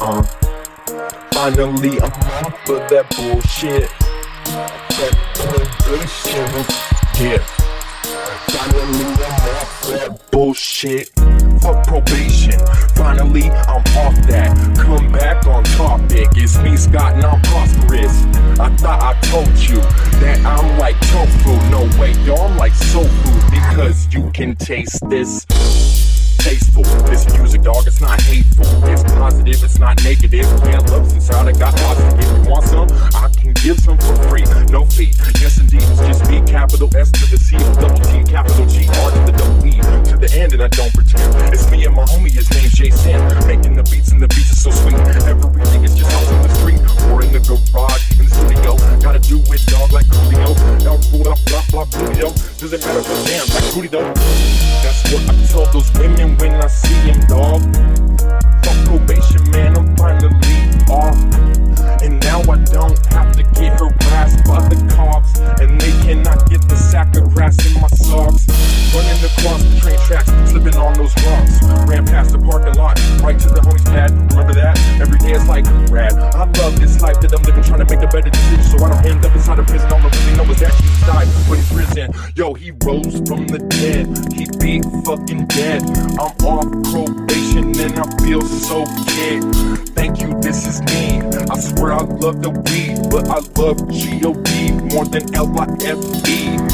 Uh, finally I'm off of that bullshit. Fuck probation. Yeah. Finally I'm off that bullshit. Fuck probation. Finally I'm off that. Come back on topic. It's me, Scott, and I'm prosperous. I thought I told you that I'm like tofu. No way, yo, I'm like soul food because you can taste this tasteful. This music, dog, it's not hateful. It's positive, it's not negative. Man, love's inside, I got lots. If you want some, I can give some for free. No fee. Yes, indeed, it's just me, capital S to the C, double T, capital G, R to the double E, to the end, and I don't pretend. It's me and my homie, his name's Jason. Doesn't matter, but damn, like Coolio. That's what I tell those women when I see him, dog. Fuck probation, man, I'm finally off. And now I don't have to get harassed by the cops. And they cannot get the sack of grass in my socks. Running across the train tracks, slipping on those rocks. Ran past the parking lot, right to the homie's pad. Remember that? Every day it's like rad. I love Trying to make a better decision so I don't end up inside a prison. All I really know is that he died when he's risen. Yo, he rose from the dead. He be fucking dead. I'm off probation and I feel so kid. Thank you, this is me. I swear I love the weed, but I love G-O-D more than L-I-F-E.